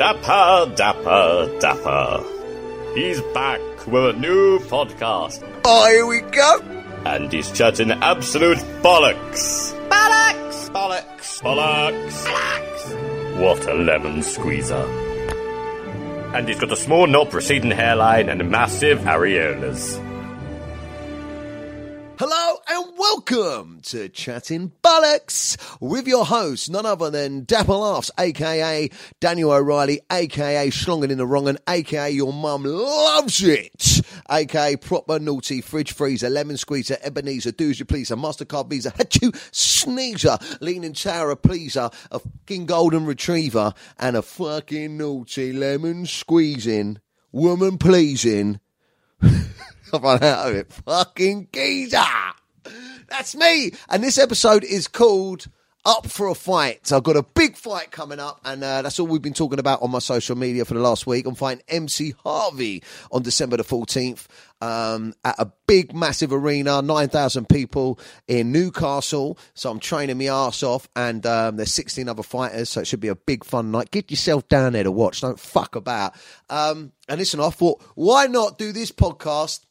Dapper, dapper, dapper. He's back with a new podcast. Oh, here we go. And he's chatting absolute bollocks. Bollocks! Bollocks! Bollocks. Bollocks. What a lemon squeezer. And he's got a small knob receding hairline and massive areolas. Hello and welcome to Chatting Bollocks with your host, none other than Dapper Laughs, aka Daniel O'Reilly, aka Schlongen in the Wrong, and aka Your Mum Loves It, aka Proper Naughty Fridge Freezer, Lemon Squeezer, Ebenezer, You Pleaser, Mastercard Visa, Hachu Sneezer, Leaning Tower a Pleaser, a fucking Golden Retriever, and a fucking naughty lemon squeezing, woman pleasing. I've run out of it. Fucking geezer. That's me. And this episode is called Up for a Fight. I've got a big fight coming up, and uh, that's all we've been talking about on my social media for the last week. I'm fighting MC Harvey on December the 14th um, at a big, massive arena, 9,000 people in Newcastle. So I'm training my ass off, and um, there's 16 other fighters, so it should be a big, fun night. Get yourself down there to watch. Don't fuck about. Um, and listen, I thought, why not do this podcast?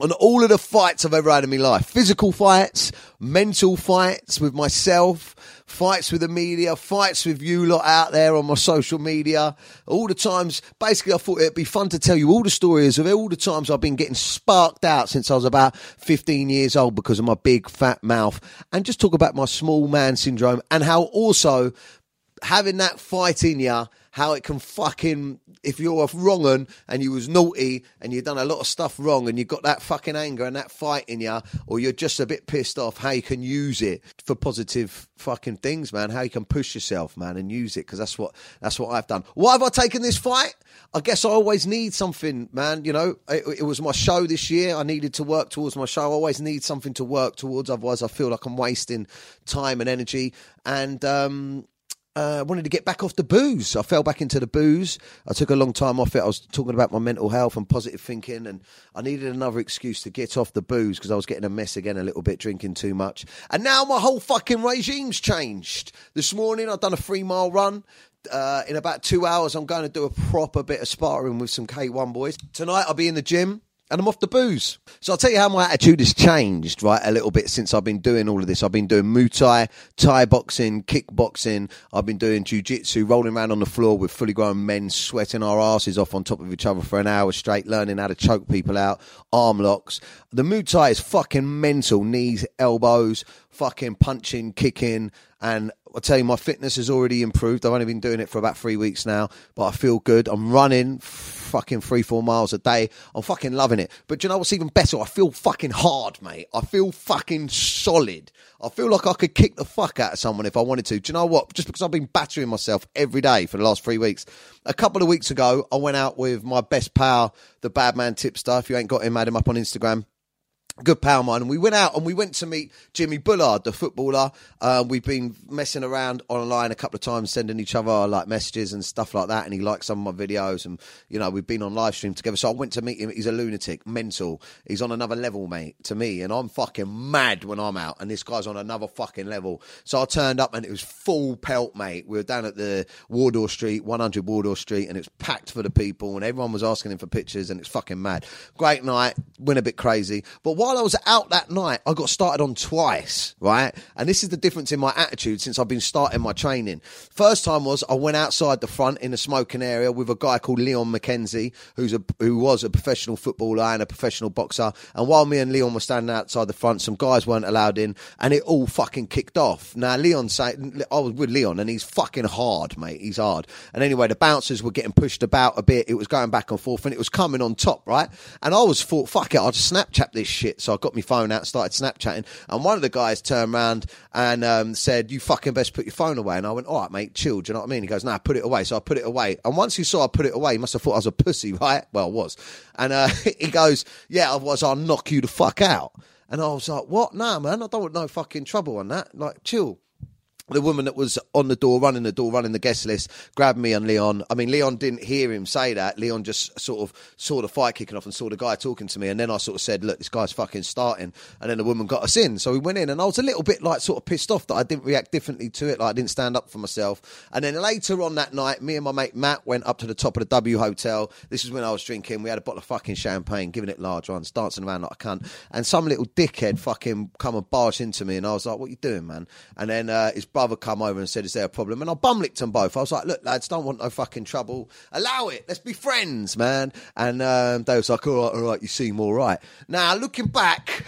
On all of the fights I've ever had in my life physical fights, mental fights with myself, fights with the media, fights with you lot out there on my social media. All the times, basically, I thought it'd be fun to tell you all the stories of all the times I've been getting sparked out since I was about 15 years old because of my big fat mouth and just talk about my small man syndrome and how also having that fight in you how it can fucking if you're a wrong un and you was naughty and you've done a lot of stuff wrong and you've got that fucking anger and that fight in you or you're just a bit pissed off how you can use it for positive fucking things man. How you can push yourself man and use it because that's what that's what I've done. Why have I taken this fight? I guess I always need something man you know? It, it was my show this year. I needed to work towards my show. I always need something to work towards otherwise I feel like I'm wasting time and energy. And um uh, wanted to get back off the booze. I fell back into the booze. I took a long time off it. I was talking about my mental health and positive thinking, and I needed another excuse to get off the booze because I was getting a mess again a little bit, drinking too much. And now my whole fucking regime's changed. This morning I've done a three mile run. Uh, in about two hours, I'm going to do a proper bit of sparring with some K1 boys. Tonight I'll be in the gym and I'm off the booze. So I'll tell you how my attitude has changed, right, a little bit since I've been doing all of this. I've been doing Muay Thai, Thai boxing, kickboxing. I've been doing jiu-jitsu, rolling around on the floor with fully grown men, sweating our asses off on top of each other for an hour straight, learning how to choke people out, arm locks. The Muay Thai is fucking mental. Knees, elbows, fucking punching, kicking, and I'll tell you, my fitness has already improved. I've only been doing it for about three weeks now, but I feel good. I'm running fucking three, four miles a day. I'm fucking loving it. But you know what's even better? I feel fucking hard, mate. I feel fucking solid. I feel like I could kick the fuck out of someone if I wanted to. Do you know what? Just because I've been battering myself every day for the last three weeks. A couple of weeks ago, I went out with my best pal, the bad man tipster. If you ain't got him, add him up on Instagram good pal of mine, and we went out and we went to meet Jimmy Bullard, the footballer. Uh, we've been messing around online a couple of times, sending each other like messages and stuff like that. And he liked some of my videos, and you know we've been on live stream together. So I went to meet him. He's a lunatic, mental. He's on another level, mate, to me, and I'm fucking mad when I'm out, and this guy's on another fucking level. So I turned up, and it was full pelt, mate. We were down at the Wardour Street, 100 Wardour Street, and it's packed for the people, and everyone was asking him for pictures, and it's fucking mad. Great night, went a bit crazy, but while I was out that night, I got started on twice, right? And this is the difference in my attitude since I've been starting my training. First time was I went outside the front in a smoking area with a guy called Leon McKenzie, who's a who was a professional footballer and a professional boxer. And while me and Leon were standing outside the front, some guys weren't allowed in, and it all fucking kicked off. Now Leon said I was with Leon, and he's fucking hard, mate. He's hard. And anyway, the bouncers were getting pushed about a bit. It was going back and forth, and it was coming on top, right? And I was thought, fuck it, I'll just Snapchat this shit. So I got my phone out, started Snapchatting, and one of the guys turned around and um, said, "You fucking best put your phone away." And I went, "All right, mate, chill." Do you know what I mean? He goes, "Nah, put it away." So I put it away, and once he saw I put it away, he must have thought I was a pussy, right? Well, I was. And uh, he goes, "Yeah, otherwise I'll knock you the fuck out." And I was like, "What? Nah, man, I don't want no fucking trouble on that. Like, chill." The woman that was on the door, running the door, running the guest list, grabbed me and Leon. I mean, Leon didn't hear him say that. Leon just sort of saw the fight kicking off and saw the guy talking to me. And then I sort of said, look, this guy's fucking starting. And then the woman got us in. So we went in and I was a little bit like sort of pissed off that I didn't react differently to it. Like I didn't stand up for myself. And then later on that night, me and my mate Matt went up to the top of the W Hotel. This is when I was drinking. We had a bottle of fucking champagne, giving it large ones, dancing around like a cunt. And some little dickhead fucking come and barge into me. And I was like, what you doing, man? And then uh, his brother come over and said, Is there a problem? And I bum licked them both. I was like, Look, lads, don't want no fucking trouble. Allow it. Let's be friends, man. And um, they was like, All right, all right, you seem all right. Now, looking back,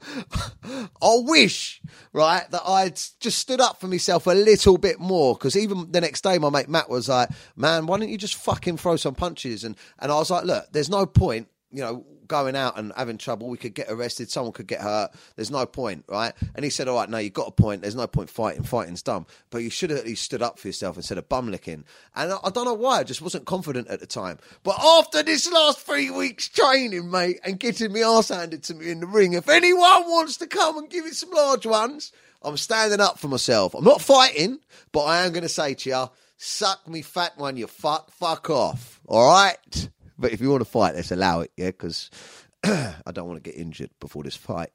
I wish, right, that I'd just stood up for myself a little bit more. Because even the next day, my mate Matt was like, "Man, why don't you just fucking throw some punches?" And and I was like, "Look, there's no point, you know, going out and having trouble. We could get arrested. Someone could get hurt. There's no point, right? And he said, all right, no, you got a point. There's no point fighting. Fighting's dumb. But you should have at least stood up for yourself instead of bum licking. And I, I don't know why. I just wasn't confident at the time. But after this last three weeks training, mate, and getting my ass handed to me in the ring, if anyone wants to come and give it some large ones, I'm standing up for myself. I'm not fighting, but I am going to say to you, suck me fat one, you fuck, fuck off. All right? But if you want to fight, let's allow it, yeah, because I don't want to get injured before this fight.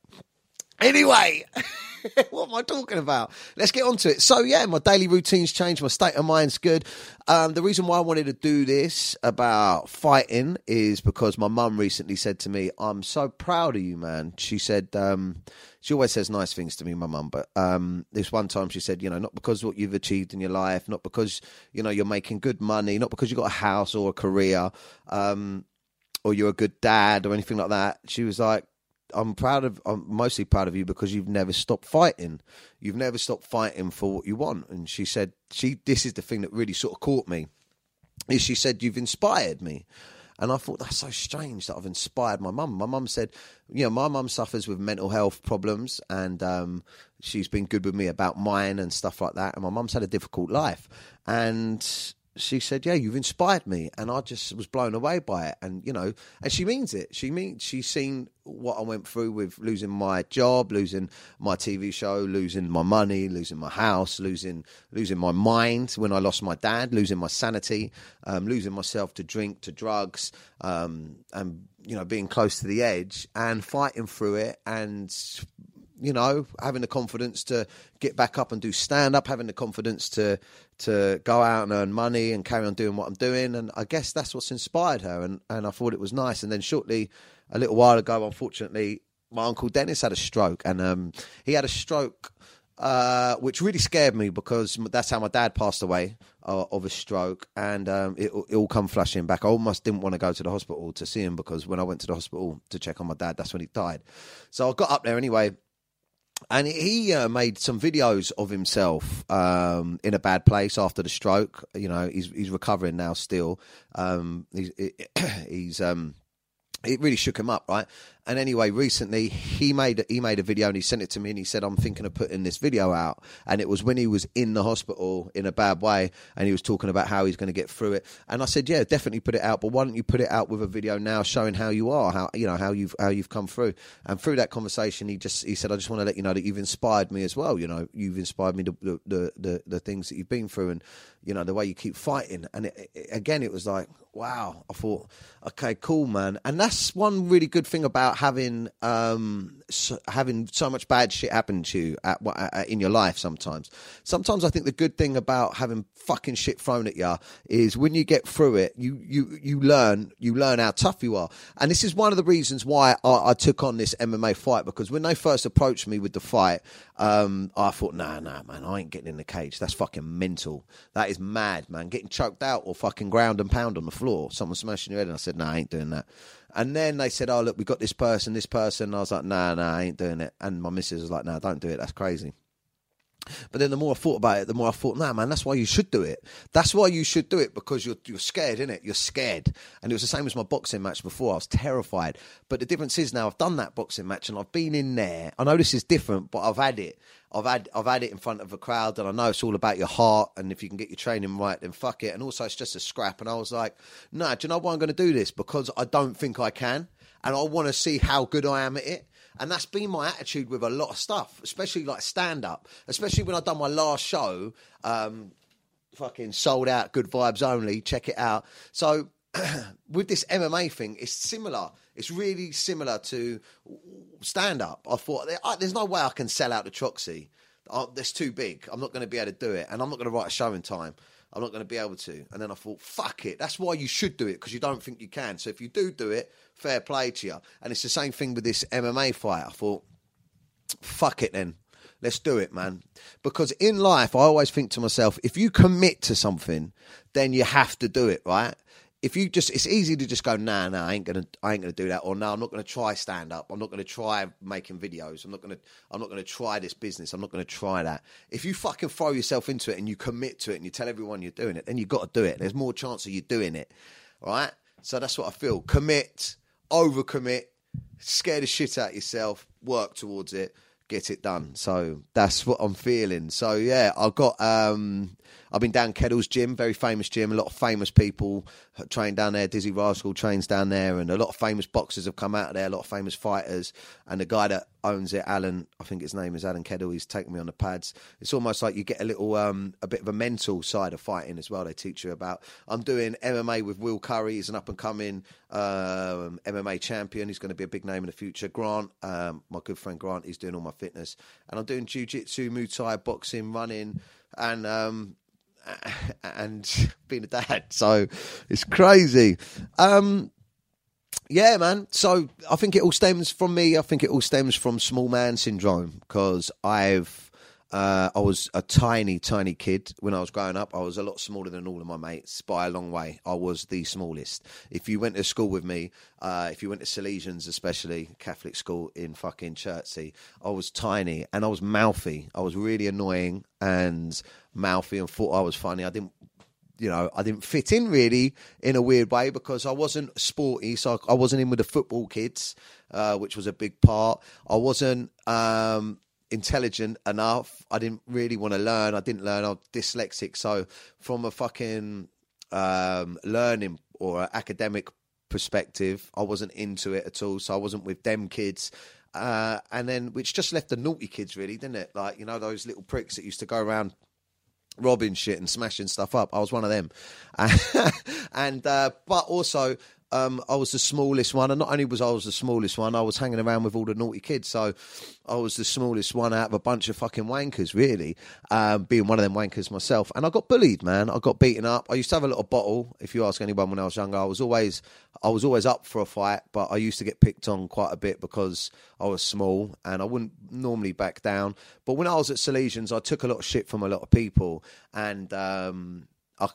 Anyway, what am I talking about? Let's get on to it. So, yeah, my daily routine's changed. My state of mind's good. Um, the reason why I wanted to do this about fighting is because my mum recently said to me, I'm so proud of you, man. She said, um, she always says nice things to me, my mum, but um, this one time she said, you know, not because what you've achieved in your life, not because, you know, you're making good money, not because you've got a house or a career, um, or you're a good dad or anything like that. She was like, I'm proud of, I'm mostly proud of you because you've never stopped fighting. You've never stopped fighting for what you want. And she said, she, this is the thing that really sort of caught me, is she said, you've inspired me. And I thought that's so strange that I've inspired my mum. My mum said, you know, my mum suffers with mental health problems and um, she's been good with me about mine and stuff like that. And my mum's had a difficult life. And she said, "Yeah, you've inspired me," and I just was blown away by it. And you know, and she means it. She means she's seen what I went through with losing my job, losing my TV show, losing my money, losing my house, losing losing my mind when I lost my dad, losing my sanity, um, losing myself to drink, to drugs, um, and you know, being close to the edge and fighting through it and you know, having the confidence to get back up and do stand up, having the confidence to to go out and earn money and carry on doing what I'm doing. And I guess that's what's inspired her. And, and I thought it was nice. And then shortly, a little while ago, unfortunately, my uncle Dennis had a stroke. And um, he had a stroke, uh, which really scared me because that's how my dad passed away uh, of a stroke. And um, it, it all come flashing back. I almost didn't want to go to the hospital to see him because when I went to the hospital to check on my dad, that's when he died. So I got up there anyway and he uh, made some videos of himself um, in a bad place after the stroke. You know, he's he's recovering now. Still, um, he's he's um, it really shook him up, right? And anyway, recently he made he made a video and he sent it to me and he said, "I'm thinking of putting this video out." And it was when he was in the hospital in a bad way, and he was talking about how he's going to get through it. And I said, "Yeah, definitely put it out, but why don't you put it out with a video now showing how you are, how you know how you've how you've come through?" And through that conversation, he just he said, "I just want to let you know that you've inspired me as well. You know, you've inspired me the the the, the things that you've been through, and you know the way you keep fighting." And it, it, again, it was like, wow. I thought, okay, cool, man. And that's one really good thing about having um, so, having so much bad shit happen to you at, at, in your life. Sometimes, sometimes I think the good thing about having fucking shit thrown at you is when you get through it, you you you learn you learn how tough you are. And this is one of the reasons why I, I took on this MMA fight because when they first approached me with the fight, um, I thought, nah, nah, man, I ain't getting in the cage. That's fucking mental. That is mad, man. Getting choked out or fucking ground and pound on the floor, someone smashing your head. And I said, nah, I ain't doing that. And then they said, oh, look, we got this person, this person. And I was like, nah, nah, I ain't doing it. And my missus was like, nah, don't do it. That's crazy. But then the more I thought about it, the more I thought, nah, man, that's why you should do it. That's why you should do it because you're you're scared, innit? You're scared. And it was the same as my boxing match before. I was terrified. But the difference is now I've done that boxing match and I've been in there. I know this is different, but I've had it. I've had I've had it in front of a crowd, and I know it's all about your heart. And if you can get your training right, then fuck it. And also, it's just a scrap. And I was like, nah, do you know why I'm going to do this? Because I don't think I can, and I want to see how good I am at it. And that's been my attitude with a lot of stuff, especially like stand up, especially when I done my last show. Um, fucking sold out, good vibes only. Check it out. So with this MMA thing, it's similar. It's really similar to stand up. I thought there's no way I can sell out the Troxy. That's too big. I'm not going to be able to do it, and I'm not going to write a show in time. I'm not going to be able to. And then I thought, fuck it. That's why you should do it because you don't think you can. So if you do do it, fair play to you. And it's the same thing with this MMA fight. I thought, fuck it then. Let's do it, man. Because in life, I always think to myself, if you commit to something, then you have to do it, right? If you just it's easy to just go nah nah I ain't gonna I ain't gonna do that or no I'm not gonna try stand up I'm not gonna try making videos I'm not gonna I'm not gonna try this business I'm not gonna try that. If you fucking throw yourself into it and you commit to it and you tell everyone you're doing it then you got to do it. There's more chance of you doing it right so that's what I feel. Commit overcommit scare the shit out of yourself work towards it get it done so that's what I'm feeling so yeah I've got um I've been down Kettle's gym, very famous gym. A lot of famous people train down there. Dizzee Rascal trains down there, and a lot of famous boxers have come out of there. A lot of famous fighters, and the guy that owns it, Alan, I think his name is Alan Kettle. He's taken me on the pads. It's almost like you get a little, um, a bit of a mental side of fighting as well. They teach you about. I'm doing MMA with Will Curry. He's an up and coming um, MMA champion. He's going to be a big name in the future. Grant, um, my good friend Grant, he's doing all my fitness, and I'm doing jiu-jitsu, Muay Thai, boxing, running, and um, and being a dad. So it's crazy. Um, yeah, man. So I think it all stems from me. I think it all stems from small man syndrome because I've uh, I was a tiny, tiny kid when I was growing up. I was a lot smaller than all of my mates by a long way. I was the smallest. If you went to school with me, uh, if you went to Salesians, especially Catholic school in fucking Chertsey, I was tiny and I was mouthy. I was really annoying and mouthy and thought I was funny. I didn't you know, I didn't fit in really in a weird way because I wasn't sporty, so I wasn't in with the football kids, uh, which was a big part. I wasn't um, intelligent enough. I didn't really want to learn. I didn't learn. I'm dyslexic. So from a fucking um, learning or academic perspective, I wasn't into it at all. So I wasn't with them kids. Uh, and then, which just left the naughty kids, really, didn't it? Like, you know, those little pricks that used to go around robbing shit and smashing stuff up. I was one of them. and, uh, but also, um, I was the smallest one, and not only was I was the smallest one, I was hanging around with all the naughty kids. So I was the smallest one out of a bunch of fucking wankers, really, um, being one of them wankers myself. And I got bullied, man. I got beaten up. I used to have a little bottle. If you ask anyone when I was younger, I was always, I was always up for a fight, but I used to get picked on quite a bit because I was small and I wouldn't normally back down. But when I was at Salesians, I took a lot of shit from a lot of people, and um,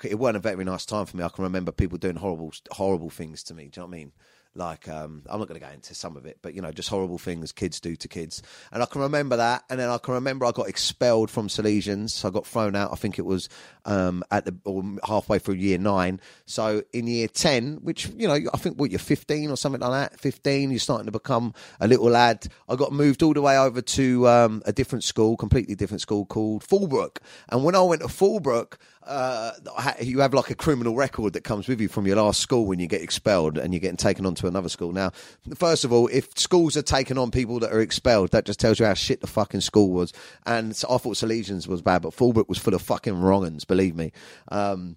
It wasn't a very nice time for me. I can remember people doing horrible, horrible things to me. Do you know what I mean? Like, um, I'm not going to go into some of it, but you know, just horrible things kids do to kids. And I can remember that. And then I can remember I got expelled from Salesians. I got thrown out. I think it was um, at the or halfway through year nine. So in year ten, which you know, I think what you're 15 or something like that. 15, you're starting to become a little lad. I got moved all the way over to um, a different school, completely different school called Fullbrook. And when I went to Fullbrook, uh, you have like a criminal record that comes with you from your last school when you get expelled and you're getting taken on to another school. Now, first of all, if schools are taking on people that are expelled, that just tells you how shit the fucking school was. And so I thought Salesians was bad, but Fullbrook was full of fucking wrong uns, believe me. Um,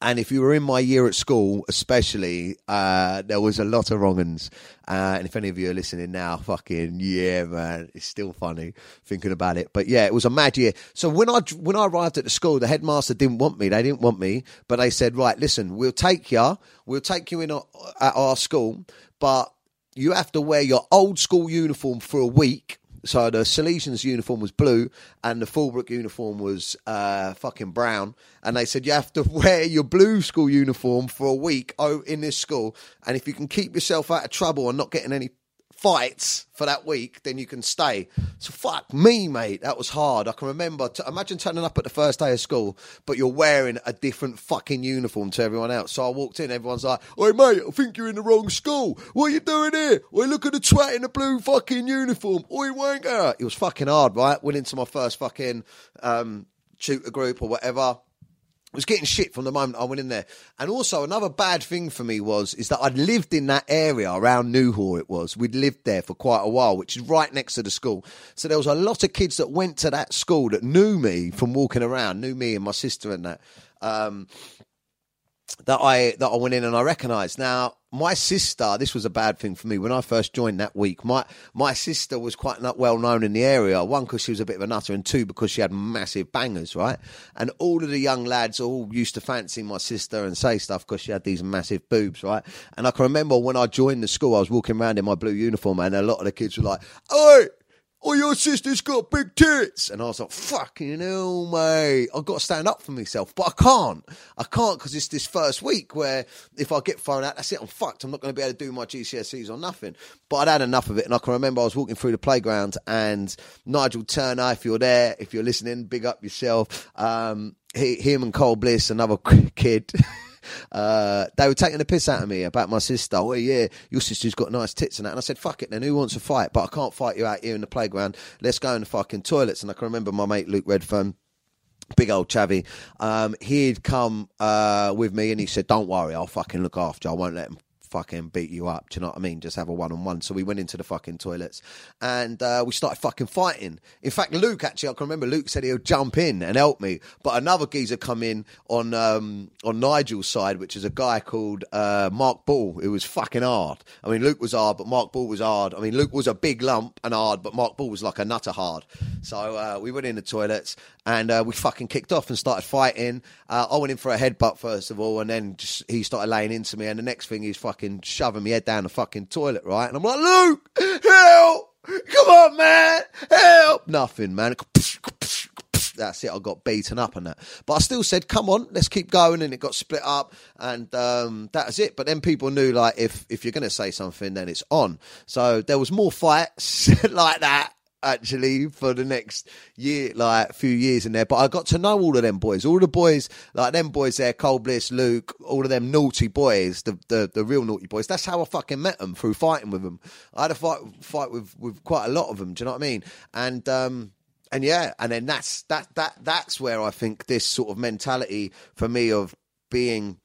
and if you were in my year at school, especially, uh, there was a lot of wrong uns. Uh, and if any of you are listening now, fucking yeah, man, it's still funny thinking about it. But yeah, it was a mad year. So when I when I arrived at the school, the headmaster didn't want me. They didn't want me, but they said, right, listen, we'll take you, we'll take you in at our school, but you have to wear your old school uniform for a week so the Salesians uniform was blue and the Fullbrook uniform was uh, fucking brown. And they said you have to wear your blue school uniform for a week in this school. And if you can keep yourself out of trouble and not getting any fights for that week, then you can stay. So fuck me, mate. That was hard. I can remember. T- imagine turning up at the first day of school, but you're wearing a different fucking uniform to everyone else. So I walked in. Everyone's like, "Oi, mate, I think you're in the wrong school. What are you doing here? Oi, look at the twat in the blue fucking uniform. Oi, wanker." It was fucking hard, right? Went into my first fucking um, shooter group or whatever was getting shit from the moment I went in there. And also another bad thing for me was is that I'd lived in that area around New Haw it was. We'd lived there for quite a while, which is right next to the school. So there was a lot of kids that went to that school that knew me from walking around, knew me and my sister and that. Um, that I that I went in and I recognised. Now, my sister, this was a bad thing for me when I first joined that week. My my sister was quite not well known in the area. One because she was a bit of a nutter, and two because she had massive bangers, right? And all of the young lads all used to fancy my sister and say stuff because she had these massive boobs, right? And I can remember when I joined the school, I was walking around in my blue uniform, and a lot of the kids were like, "Oi!" Oh, your sister's got big tits. And I was like, fucking hell, mate. I've got to stand up for myself. But I can't. I can't because it's this first week where if I get thrown out, that's it. I'm fucked. I'm not going to be able to do my GCSEs or nothing. But I'd had enough of it. And I can remember I was walking through the playground and Nigel Turner, if you're there, if you're listening, big up yourself. Um, he, him and Cole Bliss, another kid. Uh, they were taking the piss out of me about my sister. Oh, yeah, your sister's got nice tits and that. And I said, fuck it then, who wants to fight? But I can't fight you out here in the playground. Let's go in the fucking toilets. And I can remember my mate Luke Redfern big old chavvy. Um, he'd come uh, with me and he said, "Don't worry, I'll fucking look after you. I won't let him fucking beat you up. Do you know what I mean? Just have a one on one. So we went into the fucking toilets and uh, we started fucking fighting. In fact, Luke actually, I can remember Luke said he'll jump in and help me, but another geezer come in on um, on Nigel's side, which is a guy called uh, Mark Ball. It was fucking hard. I mean, Luke was hard, but Mark Ball was hard. I mean, Luke was a big lump and hard, but Mark Ball was like a nutter hard. So uh, we went in the toilets and uh, we fucking kicked off and started fighting. Uh, I went in for a headbutt first of all, and then just, he started laying into me. And the next thing, he's fucking shoving me head down the fucking toilet, right? And I'm like, Luke, help! Come on, man, help! Nothing, man. That's it. I got beaten up and that, but I still said, "Come on, let's keep going." And it got split up, and um, that was it. But then people knew, like, if if you're going to say something, then it's on. So there was more fights like that actually for the next year, like few years in there. But I got to know all of them boys, all the boys, like them boys there, Cole Bliss, Luke, all of them naughty boys, the, the, the real naughty boys. That's how I fucking met them through fighting with them. I had a fight fight with with quite a lot of them. Do you know what I mean? And um, and yeah, and then that's that that that's where I think this sort of mentality for me of being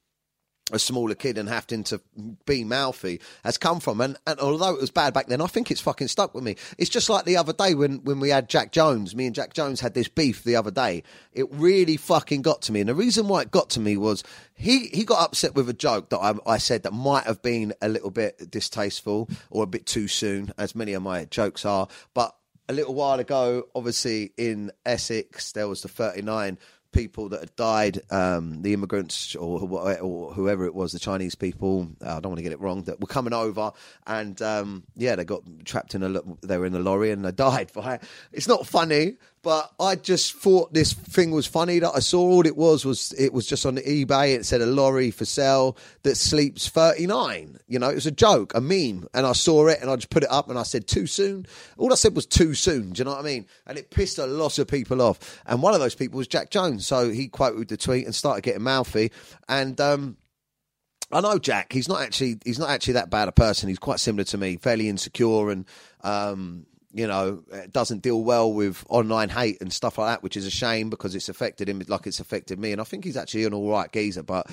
a smaller kid and having to be mouthy has come from. And, and, although it was bad back then, I think it's fucking stuck with me. It's just like the other day when, when we had Jack Jones. Me and Jack Jones had this beef the other day. It really fucking got to me. And the reason why it got to me was he, he got upset with a joke that I, I said that might have been a little bit distasteful or a bit too soon, as many of my jokes are. But a little while ago, obviously in Essex, there was the 39 people that had died, um, the immigrants or, or, whoever it was, the Chinese people. Uh, I don't want to get it wrong. That were coming over, and um, yeah, they got trapped in a. They were in a lorry and they died. It's not funny, but I just thought this thing was funny that I saw. All it was was it was just on eBay. It said a lorry for sale that sleeps 39. You know, it was a joke, a meme. And I saw it and I just put it up and I said, too soon. All I said was too soon. Do you know what I mean? And it pissed a lot of people off. And one of those people was Jack Jones. So he quoted the tweet and started getting mouthy. And, um, I know Jack. He's not actually he's not actually that bad a person. He's quite similar to me, fairly insecure and um, you know, doesn't deal well with online hate and stuff like that, which is a shame because it's affected him like it's affected me. And I think he's actually an all right geezer, but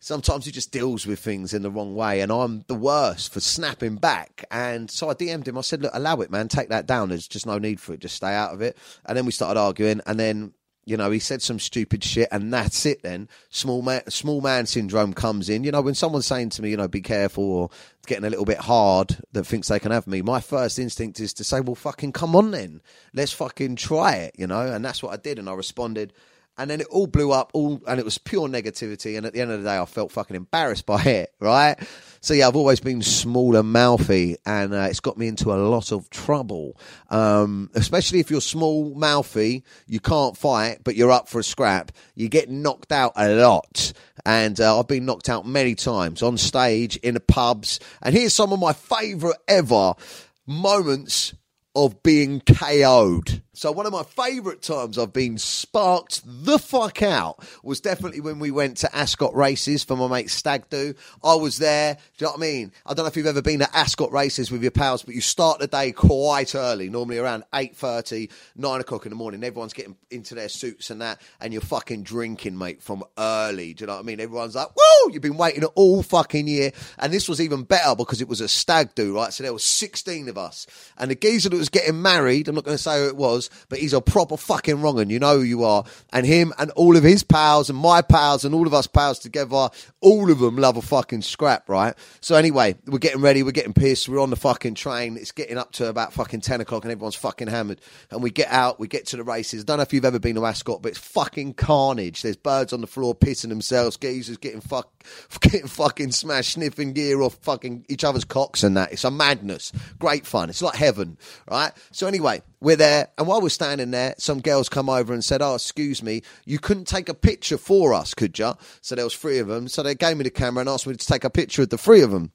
sometimes he just deals with things in the wrong way. And I'm the worst for snapping back. And so I DM'd him. I said, look, allow it, man. Take that down. There's just no need for it. Just stay out of it. And then we started arguing. And then you know, he said some stupid shit, and that's it. Then small man, small man syndrome comes in. You know, when someone's saying to me, you know, be careful, or getting a little bit hard that thinks they can have me, my first instinct is to say, well, fucking come on then, let's fucking try it. You know, and that's what I did, and I responded and then it all blew up all and it was pure negativity. And at the end of the day i felt fucking embarrassed by it right? So yeah i've always been small and mouthy and uh, it's got me into a lot of trouble. Um, especially if you're small mouthy you can't fight but you're up for a scrap. You get knocked out a lot. And uh, i've been knocked out many times on stage in the pubs. And here's some of my favorite ever moments of being KO'd So one of my favourite times I've been sparked the fuck out was definitely when we went to Ascot races for my mate Stag Do. I was there. Do you know what I mean? I don't know if you've ever been to Ascot races with your pals, but you start the day quite early, normally around 8.30, 9 o'clock in the morning. Everyone's getting into their suits and that, and you're fucking drinking, mate, from early. Do you know what I mean? Everyone's like, woo! You've been waiting all fucking year. And this was even better because it was a Stag Do, right? So there was 16 of us. And the geezer that was getting married, I'm not going to say who it was, but he's a proper fucking wrong and you know who you are. And him and all of his pals and my pals and all of us pals together, all of them love a fucking scrap, right? So anyway, we're getting ready, we're getting pissed, we're on the fucking train. It's getting up to about fucking 10 o'clock and everyone's fucking hammered. And we get out, we get to the races. Don't know if you've ever been to Ascot, but it's fucking carnage. There's birds on the floor pissing themselves, geezers getting fuck, getting fucking smashed, sniffing gear off fucking each other's cocks and that. It's a madness. Great fun. It's like heaven, right? So anyway, we're there, and while we're standing there, some girls come over and said, "Oh, excuse me, you couldn't take a picture for us, could you?" So there was three of them. So they gave me the camera and asked me to take a picture of the three of them.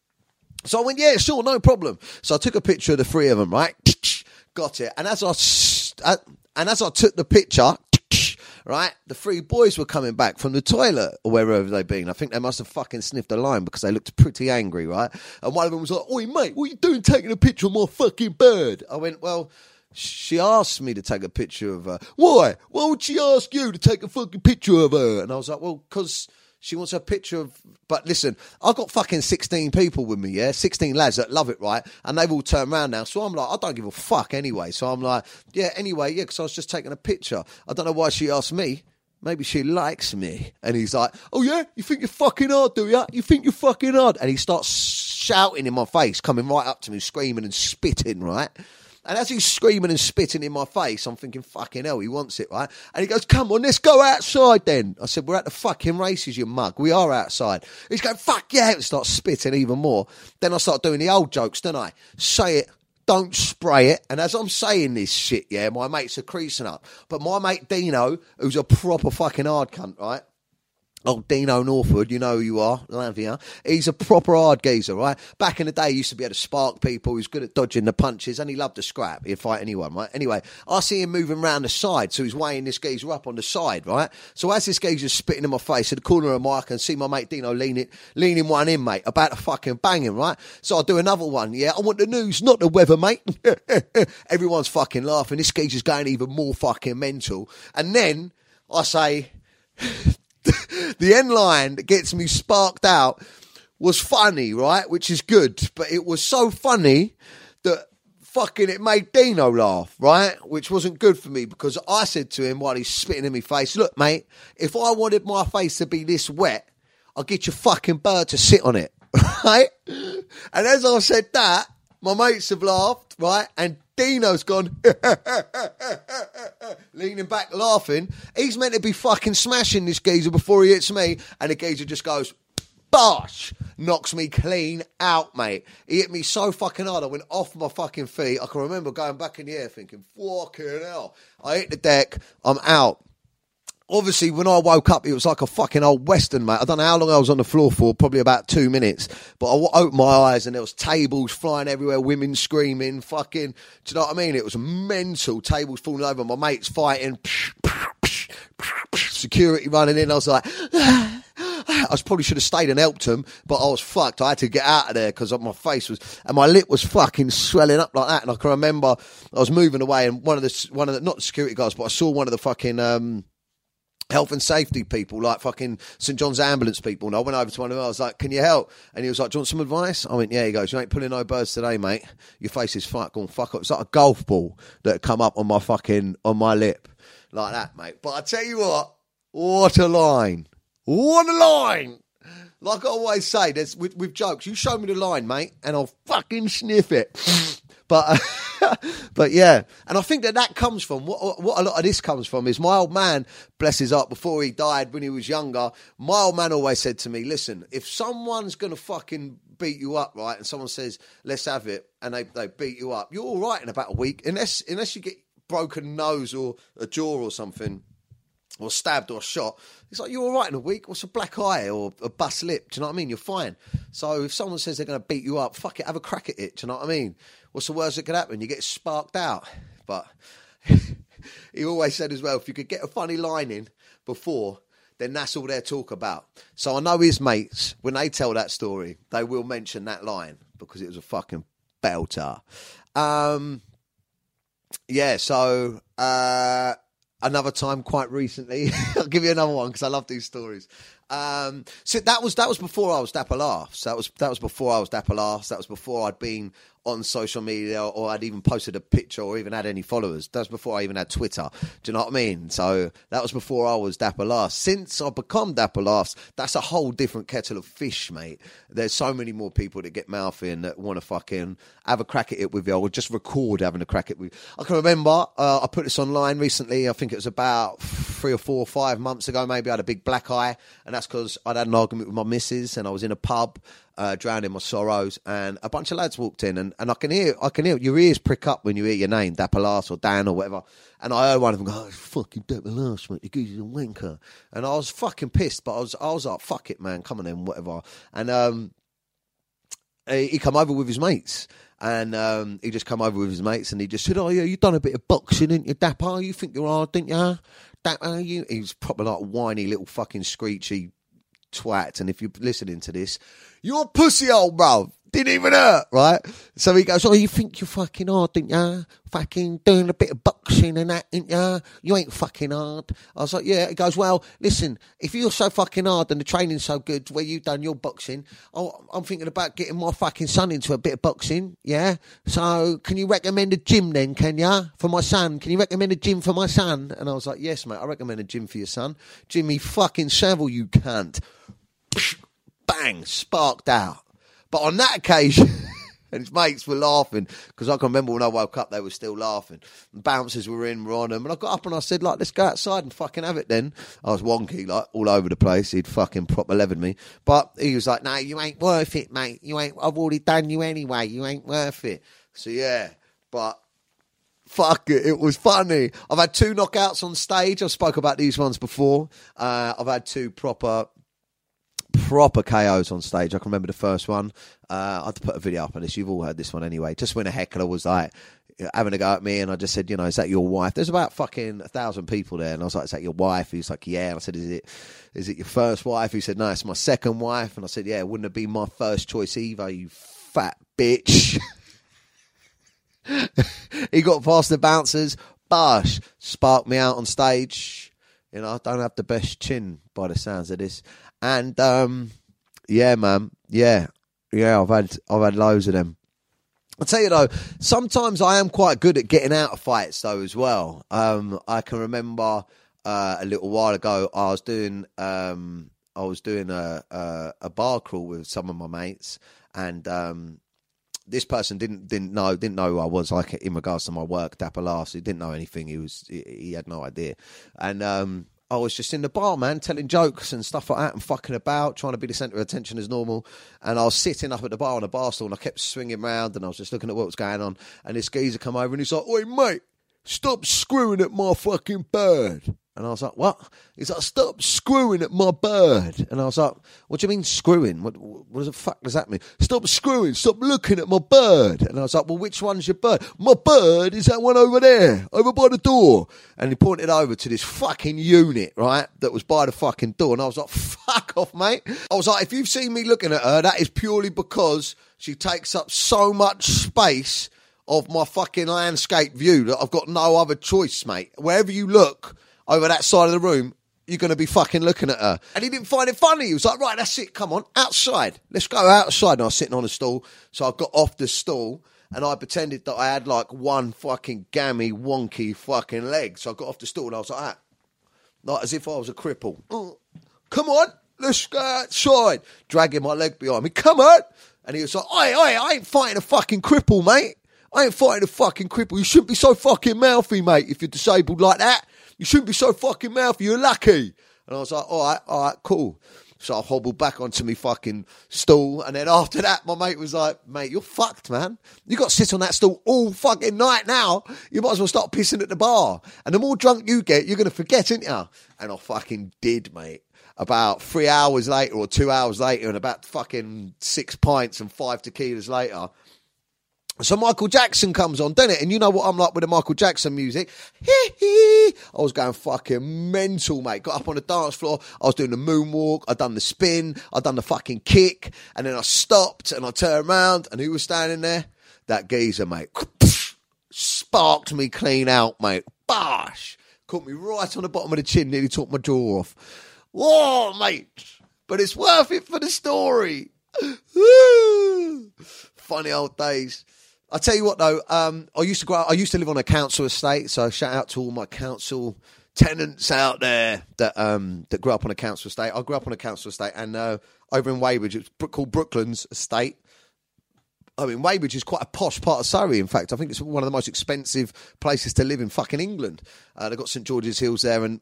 So I went, "Yeah, sure, no problem." So I took a picture of the three of them, right? Got it. And as I and as I took the picture, right? The three boys were coming back from the toilet or wherever they'd been. I think they must have fucking sniffed a line because they looked pretty angry, right? And one of them was like, Oi, mate, what are you doing taking a picture of my fucking bird? I went, Well, she asked me to take a picture of her. Why? Why would she ask you to take a fucking picture of her? And I was like, Well, because she wants a picture of. But listen, I've got fucking 16 people with me, yeah? 16 lads that love it, right? And they've all turned around now. So I'm like, I don't give a fuck anyway. So I'm like, yeah, anyway, yeah, because I was just taking a picture. I don't know why she asked me. Maybe she likes me. And he's like, oh yeah, you think you're fucking hard, do you? You think you're fucking hard? And he starts shouting in my face, coming right up to me, screaming and spitting, right? And as he's screaming and spitting in my face, I'm thinking, fucking hell, he wants it, right? And he goes, come on, let's go outside then. I said, we're at the fucking races, you mug. We are outside. He's going, fuck yeah, and starts spitting even more. Then I start doing the old jokes, don't I? Say it, don't spray it. And as I'm saying this shit, yeah, my mates are creasing up. But my mate Dino, who's a proper fucking hard cunt, right? Oh, Dino Northwood, you know who you are, love. He's a proper hard geezer, right? Back in the day, he used to be able to spark people. He was good at dodging the punches, and he loved to scrap. He'd fight anyone, right? Anyway, I see him moving around the side, so he's weighing this geezer up on the side, right? So as this geezer's spitting in my face at the corner of my eye, I can see my mate Dino leaning, leaning one in, mate, about to fucking bang him, right? So I do another one, yeah? I want the news, not the weather, mate. Everyone's fucking laughing. This geezer's going even more fucking mental. And then I say, the end line that gets me sparked out was funny, right? Which is good, but it was so funny that fucking it made Dino laugh, right? Which wasn't good for me because I said to him while he's spitting in my face, look, mate, if I wanted my face to be this wet, I'll get your fucking bird to sit on it, right? And as I said that, my mates have laughed, right? And Dino's gone, leaning back, laughing. He's meant to be fucking smashing this geezer before he hits me, and the geezer just goes, bosh, knocks me clean out, mate. He hit me so fucking hard, I went off my fucking feet. I can remember going back in the air thinking, fucking hell. I hit the deck, I'm out obviously when I woke up, it was like a fucking old western, mate. I don't know how long I was on the floor for, probably about two minutes. But I opened my eyes and there was tables flying everywhere, women screaming, fucking. Do you know what I mean? It was mental. Tables falling over, my mates fighting, security running in. I was like. I probably should have stayed and helped him, but I was fucked. I had to get out of there because my face was and my lip was fucking swelling up like that. And I can remember I was moving away, and one of the one of the not the security guards, but I saw one of the fucking um, health and safety people, like fucking St John's ambulance people. And I went over to one of them. I was like, "Can you help?" And he was like, "Do you want some advice?" I went, "Yeah." He goes, "You ain't pulling no birds today, mate. Your face is fuck on fuck up." It's like a golf ball that come up on my fucking on my lip, like that, mate. But I tell you what, what a line! What a line! Like I always say, there's with, with jokes. You show me the line, mate, and I'll fucking sniff it. But uh, but yeah, and I think that that comes from what what a lot of this comes from is my old man, bless his heart, before he died when he was younger. My old man always said to me, "Listen, if someone's gonna fucking beat you up, right, and someone says let's have it, and they they beat you up, you're all right in about a week, unless unless you get broken nose or a jaw or something." Or stabbed or shot, it's like you're all right in a week. What's a black eye or a bust lip? Do you know what I mean? You're fine. So if someone says they're going to beat you up, fuck it, have a crack at it. Do you know what I mean? what's the worst that could happen? You get sparked out. But he always said as well, if you could get a funny line in before, then that's all they talk about. So I know his mates, when they tell that story, they will mention that line because it was a fucking belter. Um, yeah, so uh, another time quite recently, I'll give you another one because I love these stories. Um, so that was that was before I was Dapper Laughs. That was that was before I was Dapper Laughs. That was before I'd been on social media or I'd even posted a picture or even had any followers. That was before I even had Twitter. Do you know what I mean? So that was before I was Dapper Laughs. Since I've become Dapper Laughs, that's a whole different kettle of fish, mate. There's so many more people that get mouthy and that want to fucking have a crack at it with you or just record having a crack at it. I can remember uh, I put this online recently. I think it was about three or four or five months ago, maybe. I had a big black eye, and that's because I'd had an argument with my missus and I was in a pub uh, drowning my sorrows, and a bunch of lads walked in, and, and I can hear, I can hear your ears prick up when you hear your name, Dapper or Dan or whatever, and I heard one of them go, oh, "Fucking Dapper mate, you he's a wanker," and I was fucking pissed, but I was, I was like, "Fuck it, man, come on in, whatever," and um, he come over with his mates. And um, he just come over with his mates, and he just said, "Oh yeah, you done a bit of boxing, didn't you, Dapper? You think you're hard, didn't you? Dapper, you?" He was proper like whiny little fucking screechy twat. And if you're listening to this, you're a pussy old bro. Didn't even hurt, right? So he goes, Oh, you think you're fucking hard, didn't ya? Fucking doing a bit of boxing and that, didn't ya? You ain't fucking hard. I was like, Yeah. He goes, Well, listen, if you're so fucking hard and the training's so good where you've done your boxing, oh, I'm thinking about getting my fucking son into a bit of boxing, yeah? So can you recommend a gym then, can ya? For my son? Can you recommend a gym for my son? And I was like, Yes, mate, I recommend a gym for your son. Jimmy fucking Savile, you can't bang, sparked out. But on that occasion, and his mates were laughing because I can remember when I woke up, they were still laughing. The bouncers were in, were on them, and I got up and I said, like, let's go outside and fucking have it. Then I was wonky, like all over the place. He'd fucking proper levered me, but he was like, "No, you ain't worth it, mate. You ain't. I've already done you anyway. You ain't worth it." So yeah, but fuck it, it was funny. I've had two knockouts on stage. I've spoke about these ones before. Uh, I've had two proper proper KOs on stage. I can remember the first one. Uh, I had to put a video up on this. You've all heard this one anyway. Just when a heckler was like having a go at me, and I just said, you know, is that your wife? There's about fucking a thousand people there, and I was like, is that your wife? He was like, yeah. And I said, is it, is it your first wife? He said, no, it's my second wife. And I said, yeah, it wouldn't have been my first choice either. You fat bitch. he got past the bouncers. Bosh, sparked me out on stage. You know, I don't have the best chin by the sounds of this. And um, yeah, man, yeah, yeah. I've had I've had loads of them. I tell you though, sometimes I am quite good at getting out of fights though as well. Um, I can remember uh, a little while ago I was doing um, I was doing a, a, a bar crawl with some of my mates, and um, this person didn't didn't know didn't know who I was like in regards to my work. Dapper laughs. He didn't know anything. He was he, he had no idea, and um, I was just in the bar, man, telling jokes and stuff like that and fucking about, trying to be the centre of attention as normal. And I was sitting up at the bar on a bar stool and I kept swinging around and I was just looking at what was going on. And this geezer come over and he's like, Oi, mate, stop screwing at my fucking bird. And I was like, what? He's like, stop screwing at my bird. And I was like, what do you mean screwing? What, what the fuck does that mean? Stop screwing, stop looking at my bird. And I was like, well, which one's your bird? My bird is that one over there, over by the door. And he pointed over to this fucking unit, right, that was by the fucking door. And I was like, fuck off, mate. I was like, if you've seen me looking at her, that is purely because she takes up so much space of my fucking landscape view that I've got no other choice, mate. Wherever you look, over that side of the room, you're going to be fucking looking at her. And he didn't find it funny. He was like, right, that's it. Come on, outside. Let's go outside. And I was sitting on a stool. So I got off the stool and I pretended that I had like one fucking gammy, wonky fucking leg. So I got off the stool and I was like, that. Like as if I was a cripple. Oh, come on, let's go outside. Dragging my leg behind me. Come on. And he was like, oi, oi, I ain't fighting a fucking cripple, mate. I ain't fighting a fucking cripple. You shouldn't be so fucking mouthy, mate, if you're disabled like that. You shouldn't be so fucking mouthy. You're lucky. And I was like, all right, all right, cool. So I hobbled back onto my fucking stool. And then after that, my mate was like, mate, you're fucked, man. You got to sit on that stool all fucking night now. You might as well start pissing at the bar. And the more drunk you get, you're going to forget, ain't you? And I fucking did, mate. About three hours later or two hours later and about fucking six pints and five tequilas later, So Michael Jackson comes on, doesn't it? And you know what I'm like with the Michael Jackson music. Hee hee. I was going fucking mental, mate. Got up on the dance floor. I was doing the moonwalk. I'd done the spin. I'd done the fucking kick. And then I stopped and I turned around and who was standing there? That geezer, mate. Sparked me clean out, mate. Bosh! Caught me right on the bottom of the chin, nearly took my jaw off. Whoa, mate. But it's worth it for the story. Funny old days. I tell you what though, um, I used to grow. I used to live on a council estate, so shout out to all my council tenants out there that um, that grew up on a council estate. I grew up on a council estate, and uh, over in Weybridge, it's called Brooklands Estate. I mean, Weybridge is quite a posh part of Surrey. In fact, I think it's one of the most expensive places to live in fucking England. Uh, they've got St George's Hills there, and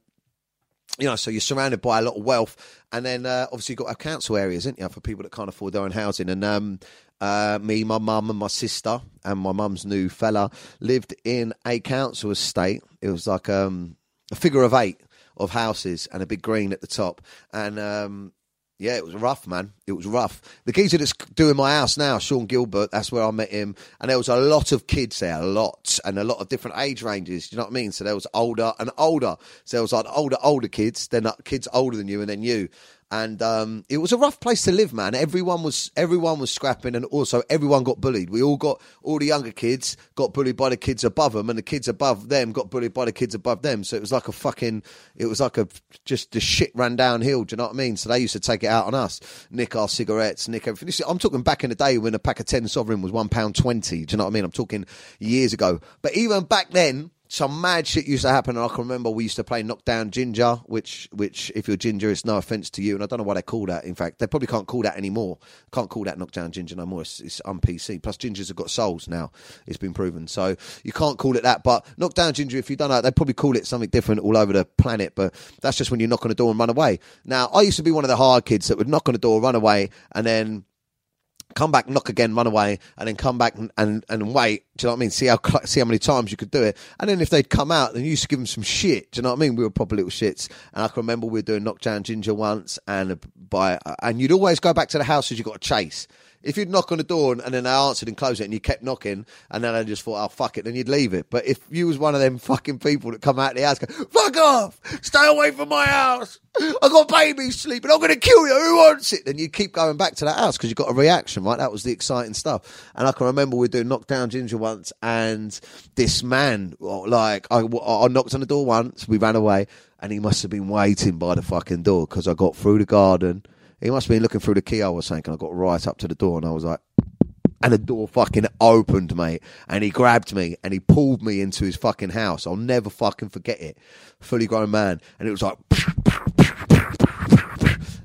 you know, so you're surrounded by a lot of wealth, and then uh, obviously you've got our council areas, isn't you, for people that can't afford their own housing. And um, uh, me, my mum, and my sister, and my mum's new fella lived in a council estate. It was like um, a figure of eight of houses and a big green at the top. And um, yeah, it was rough, man. It was rough. The geezer that's doing my house now, Sean Gilbert, that's where I met him. And there was a lot of kids there, a lot, and a lot of different age ranges. Do you know what I mean? So there was older and older. So there was like older, older kids, then uh, kids older than you, and then you and um, it was a rough place to live, man. Everyone was everyone was scrapping, and also everyone got bullied. We all got all the younger kids got bullied by the kids above them, and the kids above them got bullied by the kids above them. So it was like a fucking, it was like a just the shit ran downhill. Do you know what I mean? So they used to take it out on us, nick our cigarettes, nick everything. I'm talking back in the day when a pack of ten sovereign was one pound twenty. Do you know what I mean? I'm talking years ago. But even back then some mad shit used to happen, and I can remember we used to play Knockdown Ginger, which, which if you're ginger, it's no offense to you, and I don't know why they call that. In fact, they probably can't call that anymore. Can't call that Knockdown Ginger no more. It's, it's on PC. Plus, gingers have got souls now. It's been proven, so you can't call it that. But Knockdown Ginger, if you don't know, they probably call it something different all over the planet. But that's just when you knock on the door and run away. Now, I used to be one of the hard kids that would knock on the door, run away, and then come back, knock again, run away, and then come back and, and, and wait. Do you know what I mean? See how see how many times you could do it. And then if they'd come out, then you used to give them some shit. Do you know what I mean? We were proper little shits. And I can remember we were doing knockdown ginger once, and by and you'd always go back to the house as you got a chase. If you'd knock on the door and, and then I answered and closed it and you kept knocking and then I just thought, oh, fuck it, then you'd leave it. But if you was one of them fucking people that come out of the house go, fuck off, stay away from my house. I got babies sleeping. I'm going to kill you. Who wants it? Then you keep going back to that house because you got a reaction, right? That was the exciting stuff. And I can remember we were doing knockdown ginger once and this man, oh, like, I, I knocked on the door once. We ran away and he must have been waiting by the fucking door because I got through the garden he must have been looking through the keyhole or something. And I got right up to the door and I was like, and the door fucking opened, mate. And he grabbed me and he pulled me into his fucking house. I'll never fucking forget it. Fully grown man. And it was like,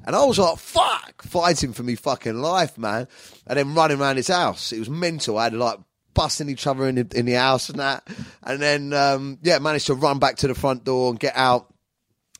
and I was like, fuck, fighting for me fucking life, man. And then running around his house. It was mental. I had like busting each other in the, in the house and that. And then, um, yeah, managed to run back to the front door and get out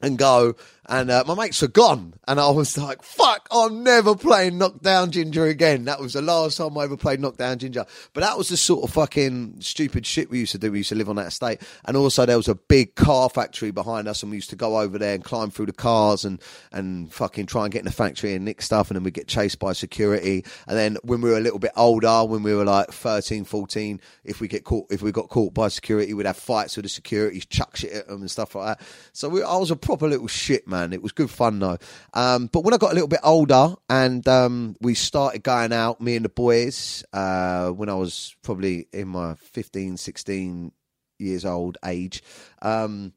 and go and uh, my mates were gone, and I was like, "Fuck! I'm never playing Knockdown Ginger again." That was the last time I ever played Knockdown Ginger. But that was the sort of fucking stupid shit we used to do. We used to live on that estate, and also there was a big car factory behind us, and we used to go over there and climb through the cars and and fucking try and get in the factory and nick stuff, and then we get chased by security. And then when we were a little bit older, when we were like 13, 14, if we get caught, if we got caught by security, we'd have fights with the security, chuck shit at them and stuff like that. So we, I was a proper little shit man. It was good fun though. Um, but when I got a little bit older and um, we started going out, me and the boys, uh, when I was probably in my 15, 16 years old age, um,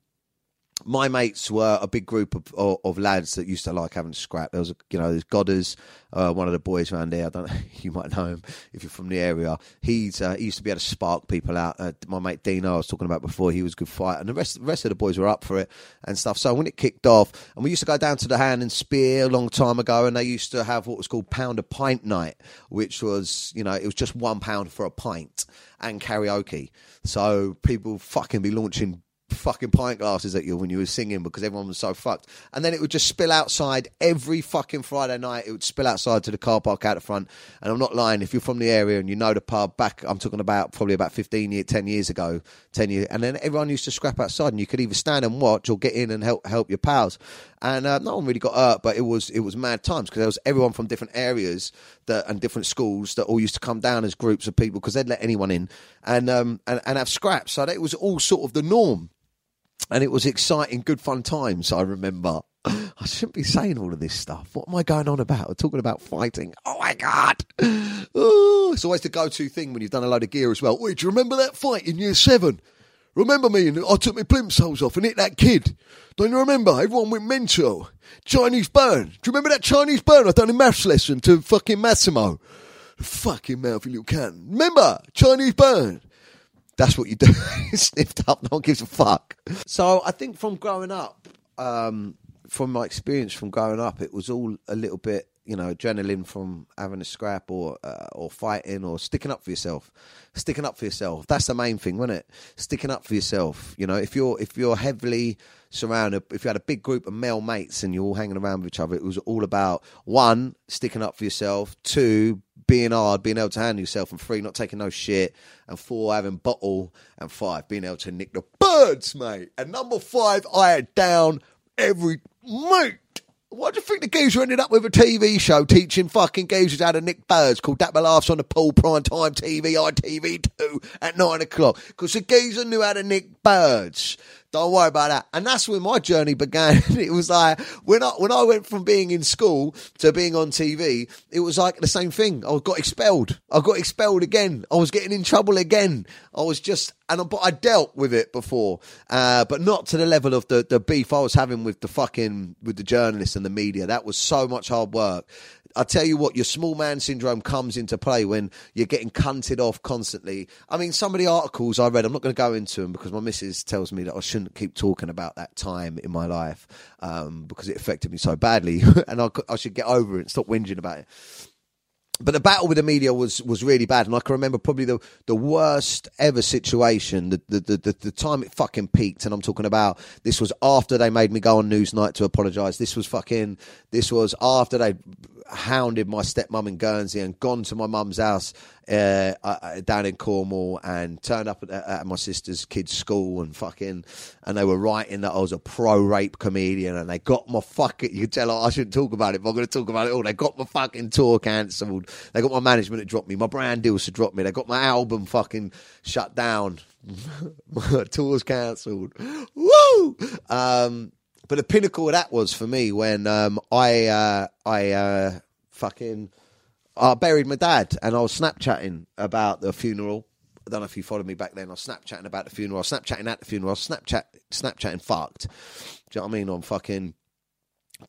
my mates were a big group of, of, of, lads that used to like having scrap. There was, a, you know, there's Godders, uh, one of the boys around there. I don't you might know him if you're from the area. He's uh, he used to be able to spark people out. Uh, my mate Dino, I was talking about before, he was a good fighter, and the rest the rest of the boys were up for it and stuff. So when it kicked off, and we used to go down to the hand and spear a long time ago, and they used to have what was called pound a pint night, which was you know it was just one pound for a pint and karaoke. So people fucking be launching fucking pint glasses at you when you were singing because everyone was so fucked. And then it would just spill outside every fucking Friday night. It would spill outside to the car park out the front. And I'm not lying. If you're from the area and you know the pub back, I'm talking about probably about 15 years, 10 years ago, 10 years. And then everyone used to scrap outside and you could either stand and watch or get in and help help your pals. And uh, no one really got hurt, but it was it was mad times because there was everyone from different areas that and different schools that all used to come down as groups of people because they'd let anyone in and um and, and have scraps. So it was all sort of the norm and it was exciting, good fun times. I remember. I shouldn't be saying all of this stuff. What am I going on about? I'm talking about fighting. Oh my god! Oh, it's always the go-to thing when you've done a load of gear as well. Wait, do you remember that fight in year seven? Remember me? And I took my plimsolls off and hit that kid. Don't you remember? Everyone went mental. Chinese burn. Do you remember that Chinese burn I done in maths lesson to fucking Massimo? Fucking mouthy little. Remember? Chinese burn. That's what you do. Sniffed up, no one gives a fuck. So I think from growing up, um, from my experience from growing up, it was all a little bit, you know, adrenaline from having a scrap or uh, or fighting or sticking up for yourself. Sticking up for yourself. That's the main thing, wasn't it? Sticking up for yourself. You know, if you're if you're heavily surrounded, if you had a big group of male mates and you're all hanging around with each other, it was all about one sticking up for yourself, two being hard, being able to handle yourself, and three, not taking no shit, and four, having bottle, and five, being able to nick the birds, mate. And number five, I had down every mate. Why do you think the geezer ended up with a TV show teaching fucking geezers how to nick birds called Dapper Laughs on the Pull Prime Time TV, ITV2 at nine o'clock? Because the geezer knew how to nick birds. Don't worry about that. And that's where my journey began. it was like when I when I went from being in school to being on TV, it was like the same thing. I got expelled. I got expelled again. I was getting in trouble again. I was just and but I dealt with it before, uh, but not to the level of the the beef I was having with the fucking with the journalists and the media. That was so much hard work. I tell you what, your small man syndrome comes into play when you're getting cunted off constantly. I mean, some of the articles I read, I'm not going to go into them because my missus tells me that I shouldn't keep talking about that time in my life um, because it affected me so badly, and I, I should get over it and stop whinging about it but the battle with the media was was really bad, and I can remember probably the the worst ever situation. The the the, the time it fucking peaked, and I'm talking about this was after they made me go on Newsnight to apologise. This was fucking. This was after they hounded my stepmom in Guernsey and gone to my mum's house uh, down in Cornwall and turned up at, at, my sister's kids' school and fucking and they were writing that I was a pro rape comedian and they got my fucking you tell I shouldn't talk about it but I'm going to talk about it all. They got my fucking tour cancelled. They got my management to drop me. My brand deals to drop me. They got my album fucking shut down. My tours cancelled. Woo! Um but the pinnacle of that was for me when um, I uh, I uh, fucking I buried my dad and I was Snapchatting about the funeral. I don't know if you followed me back then. I was Snapchatting about the funeral. I was Snapchatting at the funeral. I was Snapchat Snapchatting fucked. Do you know what I mean? On fucking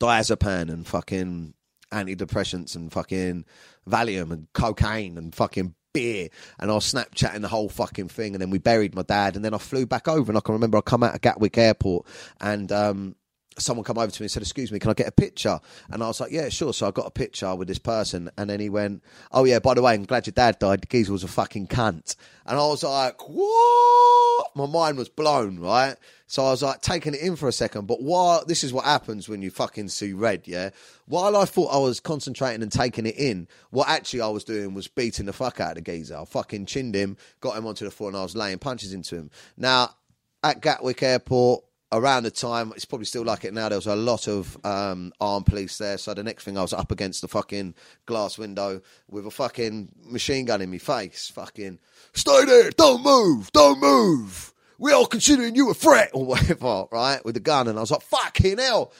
diazepam and fucking antidepressants and fucking Valium and cocaine and fucking beer and I was Snapchatting the whole fucking thing and then we buried my dad and then I flew back over and I can remember I come out of Gatwick Airport and um, someone come over to me and said, "Excuse me, can I get a picture?" And I was like, "Yeah, sure." So I got a picture with this person, and then he went, "Oh yeah, by the way, I'm glad your dad died. Geezer was a fucking cunt." And I was like, "What?" My mind was blown, right? So I was like taking it in for a second. But while this is what happens when you fucking see red, yeah. While I thought I was concentrating and taking it in, what actually I was doing was beating the fuck out of the geezer. I fucking chinned him, got him onto the floor, and I was laying punches into him. Now at Gatwick Airport around the time, it's probably still like it now. There was a lot of um, armed police there. So the next thing I was up against the fucking glass window with a fucking machine gun in my face. Fucking, stay there, don't move, don't move. We are all considering you a threat or whatever, right? With the gun. And I was like, fucking hell.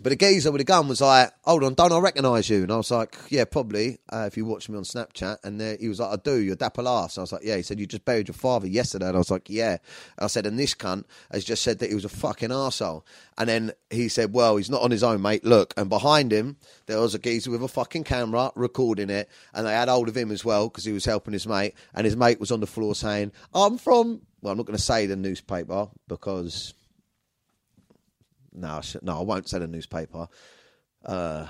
But the geezer with the gun was like, "Hold on, don't I recognise you?" And I was like, "Yeah, probably." Uh, if you watch me on Snapchat, and he was like, "I do. You're dapper laughs." I was like, "Yeah." He said, "You just buried your father yesterday," and I was like, "Yeah." I said, "And this cunt has just said that he was a fucking arsehole. And then he said, "Well, he's not on his own, mate. Look." And behind him, there was a geezer with a fucking camera recording it, and they had hold of him as well because he was helping his mate, and his mate was on the floor saying, "I'm from." Well, I'm not going to say the newspaper because no, no, I won't say the newspaper. Uh,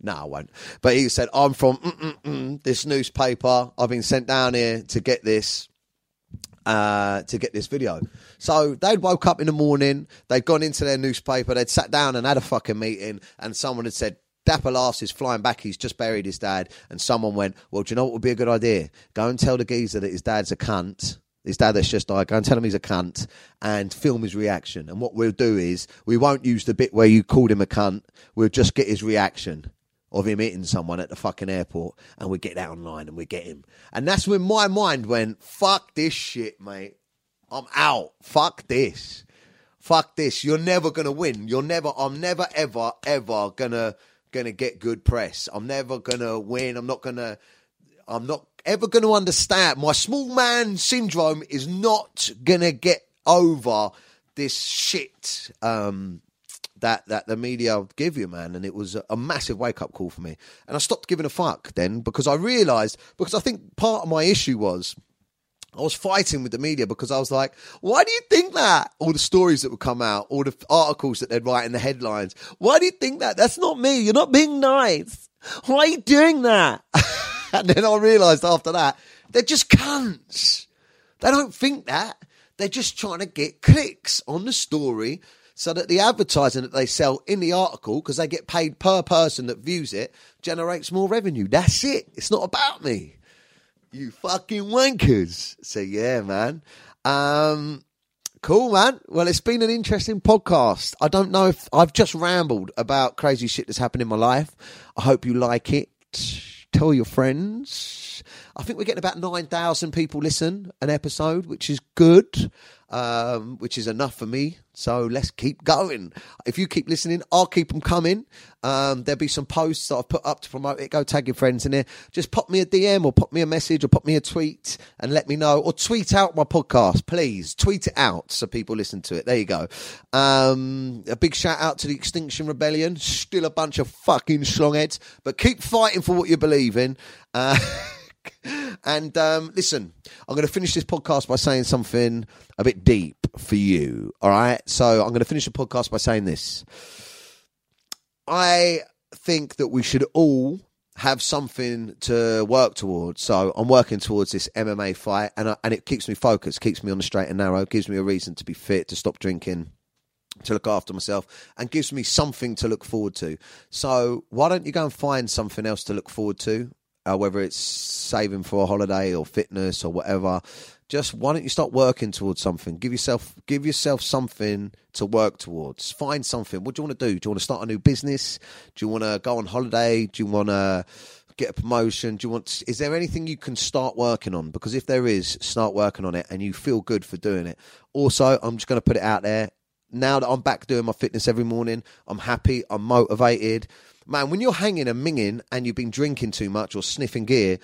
no, I won't. But he said, I'm from this newspaper. I've been sent down here to get this. uh, to get this video. So they'd woke up in the morning, they'd gone into their newspaper, they'd sat down and had a fucking meeting, and someone had said, Dapper laughs is flying back. He's just buried his dad. And someone went, Well, do you know what would be a good idea? Go and tell the geezer that his dad's a cunt. His dad that's just died. Go and tell him he's a cunt and film his reaction. And what we'll do is we won't use the bit where you called him a cunt. We'll just get his reaction of him hitting someone at the fucking airport and we get that online and we get him. And that's when my mind went, fuck this shit, mate. I'm out. Fuck this. Fuck this. You're never gonna win. You're never I'm never ever ever gonna gonna get good press. I'm never gonna win. I'm not gonna I'm not ever gonna understand. My small man syndrome is not gonna get over this shit. Um that that the media give you, man. And it was a massive wake up call for me. And I stopped giving a fuck then because I realised because I think part of my issue was I was fighting with the media because I was like, why do you think that? All the stories that would come out, all the articles that they'd write in the headlines. Why do you think that? That's not me. You're not being nice. Why are you doing that? and then I realised after that, they're just cunts. They don't think that. They're just trying to get clicks on the story so that the advertising that they sell in the article, because they get paid per person that views it, generates more revenue. That's it. It's not about me you fucking wankers. So yeah, man. Um, cool, man. Well, it's been an interesting podcast. I don't know if I've just rambled about crazy shit that's happened in my life. I hope you like it. Tell your friends. I think we're getting about 9,000 people listen an episode, which is good um, which is enough for me. So let's keep going. If you keep listening, I'll keep them coming. Um, there'll be some posts that I've put up to promote it. Go tag your friends in there. Just pop me a DM or pop me a message or pop me a tweet and let me know. Or tweet out my podcast, please. Tweet it out so people listen to it. There you go. Um, a big shout out to the Extinction Rebellion. Still a bunch of fucking slongheads, but keep fighting for what you believe in. Uh, And um, listen, I'm going to finish this podcast by saying something a bit deep for you. All right. So I'm going to finish the podcast by saying this. I think that we should all have something to work towards. So I'm working towards this MMA fight, and I, and it keeps me focused, keeps me on the straight and narrow, gives me a reason to be fit, to stop drinking, to look after myself, and gives me something to look forward to. So why don't you go and find something else to look forward to? Uh, whether it's saving for a holiday or fitness or whatever. Just why don't you start working towards something? Give yourself give yourself something to work towards. Find something. What do you want to do? Do you want to start a new business? Do you want to go on holiday? Do you want to get a promotion? Do you want? Is there anything you can start working on? Because if there is, start working on it, and you feel good for doing it. Also, I'm just going to put it out there. Now that I'm back doing my fitness every morning, I'm happy. I'm motivated man, when you're hanging and minging and you've been drinking too much or sniffing gear,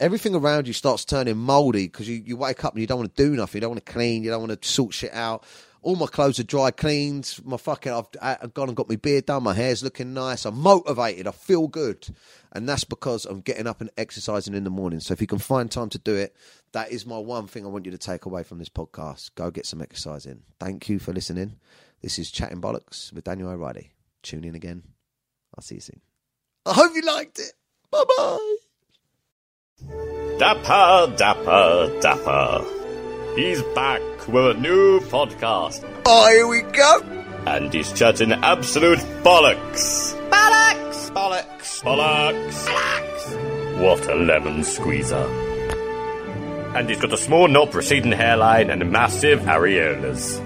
everything around you starts turning mouldy because you, you wake up and you don't want to do nothing. You don't want to clean. You don't want to sort shit out. All my clothes are dry cleaned. My fucking, I've, I've gone and got my beard done. My hair's looking nice. I'm motivated. I feel good. And that's because I'm getting up and exercising in the morning. So if you can find time to do it, that is my one thing I want you to take away from this podcast. Go get some exercise in. Thank you for listening. This is Chatting Bollocks with Daniel O'Reilly. Tune in again. I'll see you soon. I hope you liked it. Bye bye. Dapper, dapper, dapper. He's back with a new podcast. Oh, here we go. And he's chatting absolute bollocks. Bollocks! Bollocks! Bollocks! Bollocks! What a lemon squeezer. And he's got a small knob receding hairline and massive areolas.